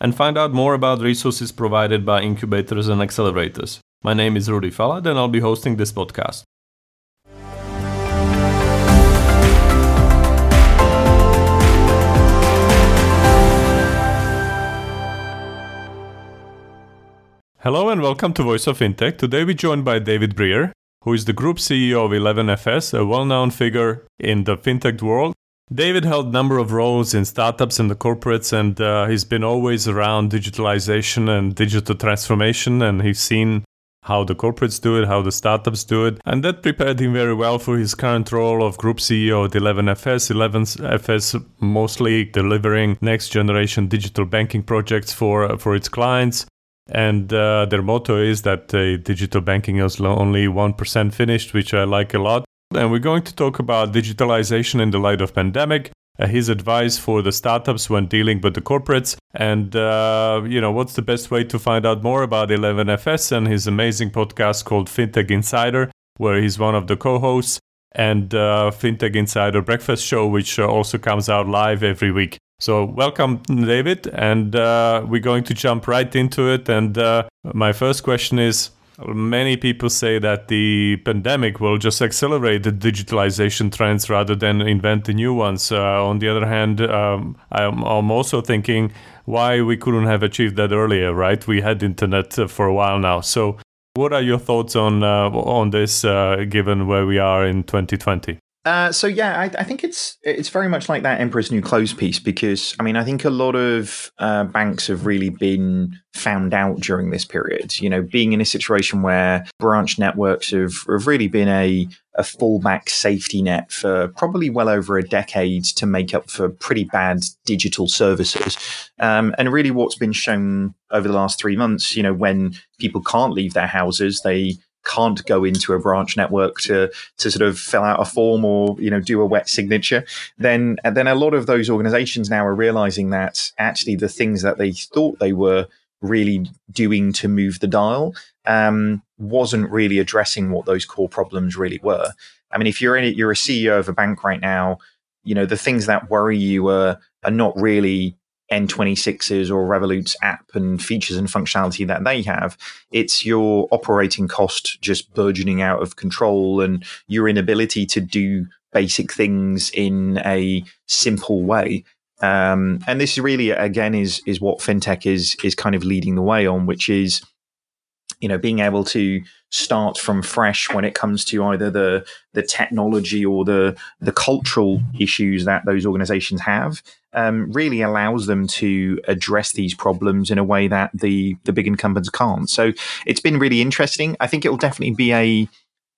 and find out more about resources provided by incubators and accelerators. My name is Rudy Falad, and I'll be hosting this podcast. Hello and welcome to Voice of Fintech. Today we're joined by David Brear, who is the group CEO of 11FS, a well-known figure in the fintech world. David held a number of roles in startups and the corporates, and uh, he's been always around digitalization and digital transformation, and he's seen how the corporates do it, how the startups do it. And that prepared him very well for his current role of group CEO at 11FS. 11FS mostly delivering next generation digital banking projects for, uh, for its clients. And uh, their motto is that uh, digital banking is only 1% finished, which I like a lot. And we're going to talk about digitalization in the light of pandemic, uh, his advice for the startups when dealing with the corporates, and uh, you know what's the best way to find out more about 11FS and his amazing podcast called FinTech Insider, where he's one of the co-hosts, and uh, FinTech Insider Breakfast Show, which uh, also comes out live every week. So, welcome, David, and uh, we're going to jump right into it. And uh, my first question is Many people say that the pandemic will just accelerate the digitalization trends rather than invent the new ones. Uh, on the other hand, um, I'm, also thinking why we couldn't have achieved that earlier, right? We had internet uh, for a while now. So, what are your thoughts on uh, on this, uh, given where we are in 2020? Uh, so yeah, I, I, think it's it's very much like that Emperor's New Clothes piece because I mean I think a lot of uh, banks have really been found out during this period. You know, being in a situation where branch networks have, have really been a a fallback safety net for probably well over a decade to make up for pretty bad digital services. Um, and really, what's been shown over the last three months, you know, when people can't leave their houses, they can't go into a branch network to to sort of fill out a form or you know do a wet signature then then a lot of those organizations now are realizing that actually the things that they thought they were really doing to move the dial um, wasn't really addressing what those core problems really were. I mean if you're in it you're a ceo of a bank right now you know the things that worry you are are not really N26s or Revolut's app and features and functionality that they have. It's your operating cost just burgeoning out of control and your inability to do basic things in a simple way. Um, and this really, again, is is what fintech is is kind of leading the way on, which is you know being able to start from fresh when it comes to either the the technology or the the cultural issues that those organizations have um, really allows them to address these problems in a way that the the big incumbents can't so it's been really interesting i think it will definitely be a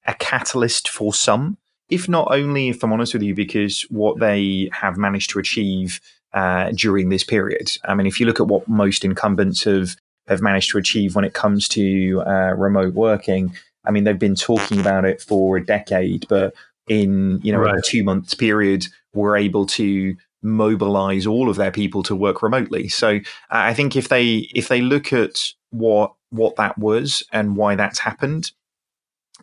a catalyst for some if not only if i'm honest with you because what they have managed to achieve uh, during this period. I mean, if you look at what most incumbents have have managed to achieve when it comes to uh, remote working. I mean, they've been talking about it for a decade, but in you know right. a two month period, we're able to mobilize all of their people to work remotely. So I think if they if they look at what what that was and why that's happened,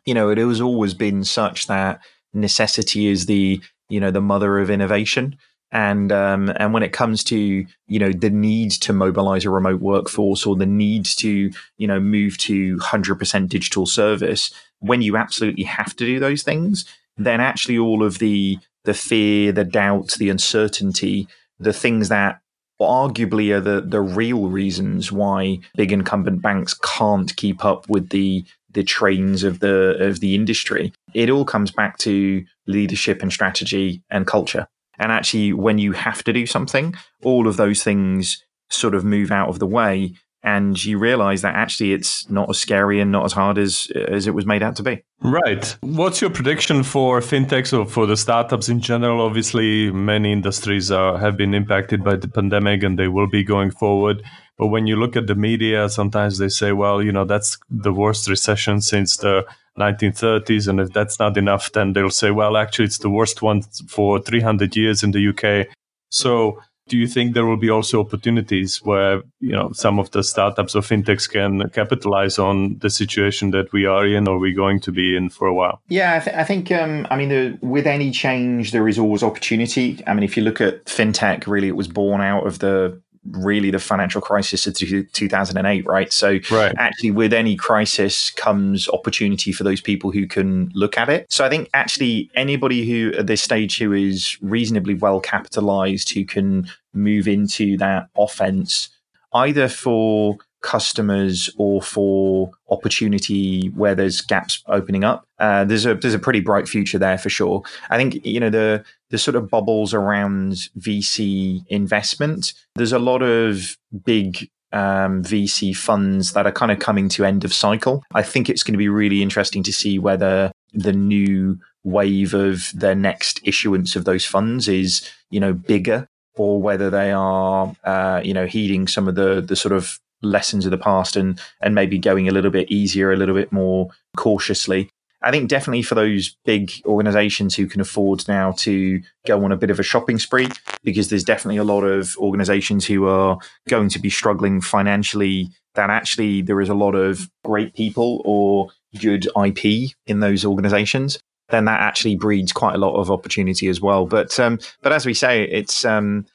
you know, it has always been such that necessity is the you know the mother of innovation and um, and when it comes to you know the need to mobilize a remote workforce or the need to you know move to 100% digital service when you absolutely have to do those things then actually all of the the fear the doubt the uncertainty the things that arguably are the the real reasons why big incumbent banks can't keep up with the the trains of the of the industry it all comes back to leadership and strategy and culture and actually, when you have to do something, all of those things sort of move out of the way. And you realize that actually it's not as scary and not as hard as as it was made out to be. Right. What's your prediction for fintechs or for the startups in general? Obviously, many industries are, have been impacted by the pandemic and they will be going forward. But when you look at the media, sometimes they say, well, you know, that's the worst recession since the 1930s. And if that's not enough, then they'll say, well, actually, it's the worst one for 300 years in the UK. So do you think there will be also opportunities where you know some of the startups or fintechs can capitalize on the situation that we are in or we're going to be in for a while? Yeah i, th- I think um, i mean the, with any change there is always opportunity. I mean if you look at fintech really it was born out of the really the financial crisis of 2008 right so right. actually with any crisis comes opportunity for those people who can look at it so i think actually anybody who at this stage who is reasonably well capitalized who can move into that offense either for customers or for opportunity where there's gaps opening up. Uh, there's a there's a pretty bright future there for sure. I think you know the the sort of bubbles around VC investment. There's a lot of big um, VC funds that are kind of coming to end of cycle. I think it's going to be really interesting to see whether the new wave of the next issuance of those funds is you know bigger or whether they are uh, you know heeding some of the the sort of lessons of the past and and maybe going a little bit easier, a little bit more cautiously. I think definitely for those big organizations who can afford now to go on a bit of a shopping spree, because there's definitely a lot of organizations who are going to be struggling financially, that actually there is a lot of great people or good IP in those organizations. Then that actually breeds quite a lot of opportunity as well. But um, but as we say, it's um,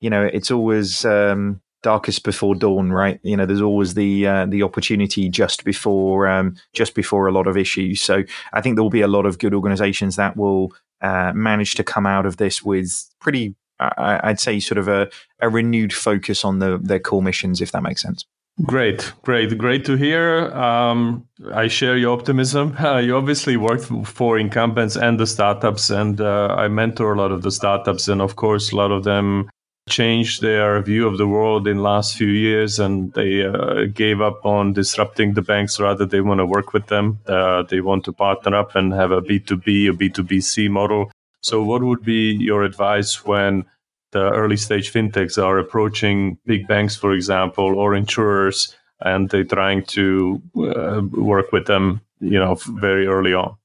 you know it's always um, darkest before dawn, right? You know, there's always the uh, the opportunity just before um, just before a lot of issues. So I think there will be a lot of good organisations that will uh, manage to come out of this with pretty, uh, I'd say, sort of a, a renewed focus on the their core missions, if that makes sense. Great, great, great to hear. Um, I share your optimism. Uh, you obviously work for incumbents and the startups, and uh, I mentor a lot of the startups, and of course, a lot of them changed their view of the world in last few years and they uh, gave up on disrupting the banks. Rather they want to work with them. Uh, they want to partner up and have a b2b or b2bc model. So what would be your advice when the early stage fintechs are approaching big banks for example or insurers and they're trying to uh, work with them you know very early on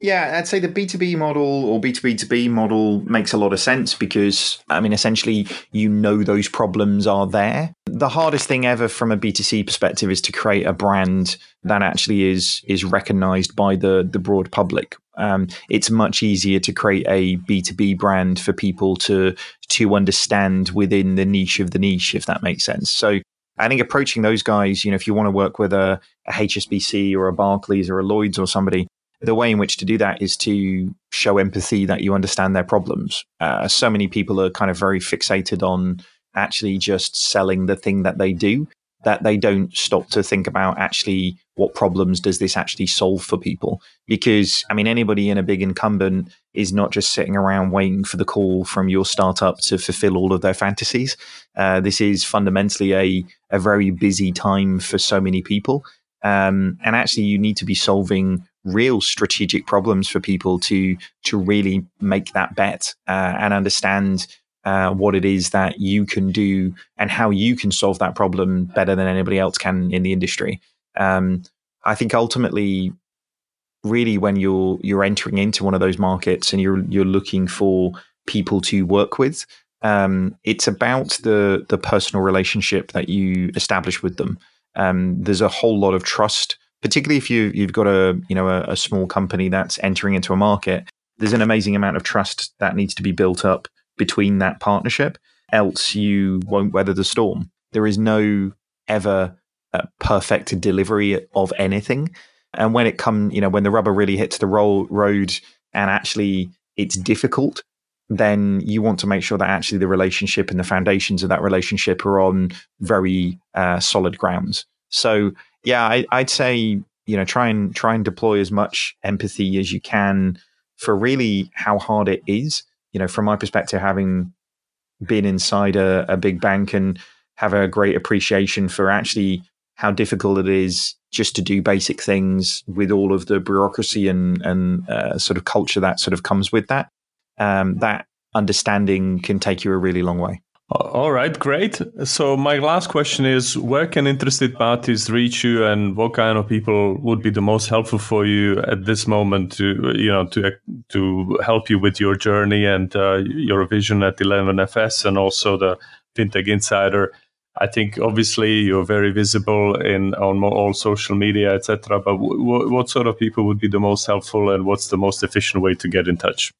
yeah, I'd say the B2B model or B2B2B model makes a lot of sense because, I mean, essentially, you know those problems are there. The hardest thing ever from a B2C perspective is to create a brand that actually is is recognized by the, the broad public. Um, it's much easier to create a B2B brand for people to to understand within the niche of the niche, if that makes sense. So I think approaching those guys, you know, if you want to work with a, a HSBC or a Barclays or a Lloyd's or somebody, the way in which to do that is to show empathy that you understand their problems. Uh, so many people are kind of very fixated on actually just selling the thing that they do that they don't stop to think about actually what problems does this actually solve for people. Because i mean anybody in a big incumbent is not just sitting around waiting for the call from your startup to fulfill all of their fantasies. Uh, this is fundamentally a, a very busy time for so many people um, and actually you need to be solving real strategic problems for people to to really make that bet uh, and understand uh, what it is that you can do and how you can solve that problem better than anybody else can in the industry. Um, I think ultimately, really, when you're you're entering into one of those markets and you're you're looking for people to work with, um, it's about the the personal relationship that you establish with them. Um, there's a whole lot of trust particularly if you you've got a you know a, a small company that's entering into a market. There's an amazing amount of trust that needs to be built up between that partnership. Else, you won't weather the storm. There is no ever uh, perfect delivery of anything. And when it come, you know, when the rubber really hits the roll, road and actually it's difficult, then you want to make sure that actually the relationship and the foundations of that relationship are on very uh, solid grounds. So yeah, I, I'd say you know try and try and deploy as much empathy as you can for really how hard it is. You know, from my perspective, having been inside a, a big bank and have a great appreciation for actually how difficult it is just to do basic things with all of the bureaucracy and and uh, sort of culture that sort of comes with that. Um, that understanding can take you a really long way. All right, great. So my last question is where can interested parties reach you and what kind of people would be the most helpful for you at this moment to you know to to help you with your journey and uh, your vision at 11FS and also the FinTech Insider. I think obviously you're very visible in on all social media, etc. But w- what sort of people would be the most helpful, and what's the most efficient way to get in touch?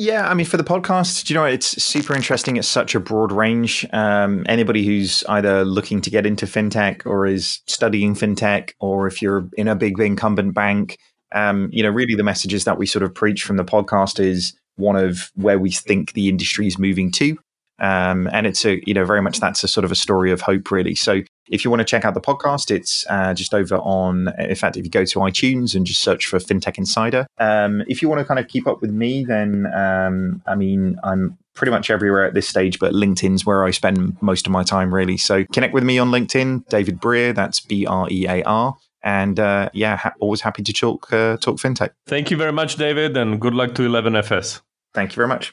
Yeah, I mean, for the podcast, do you know, it's super interesting. It's such a broad range. Um, anybody who's either looking to get into fintech or is studying fintech, or if you're in a big incumbent bank, um, you know, really the messages that we sort of preach from the podcast is one of where we think the industry is moving to. Um, and it's a, you know, very much that's a sort of a story of hope, really. So if you want to check out the podcast, it's uh, just over on, in fact, if you go to iTunes and just search for FinTech Insider. Um, if you want to kind of keep up with me, then, um, I mean, I'm pretty much everywhere at this stage, but LinkedIn's where I spend most of my time, really. So connect with me on LinkedIn, David Brear, that's B R E A R and uh, yeah, ha- always happy to talk uh, talk fintech. Thank you very much, David, and good luck to 11FS. Thank you very much.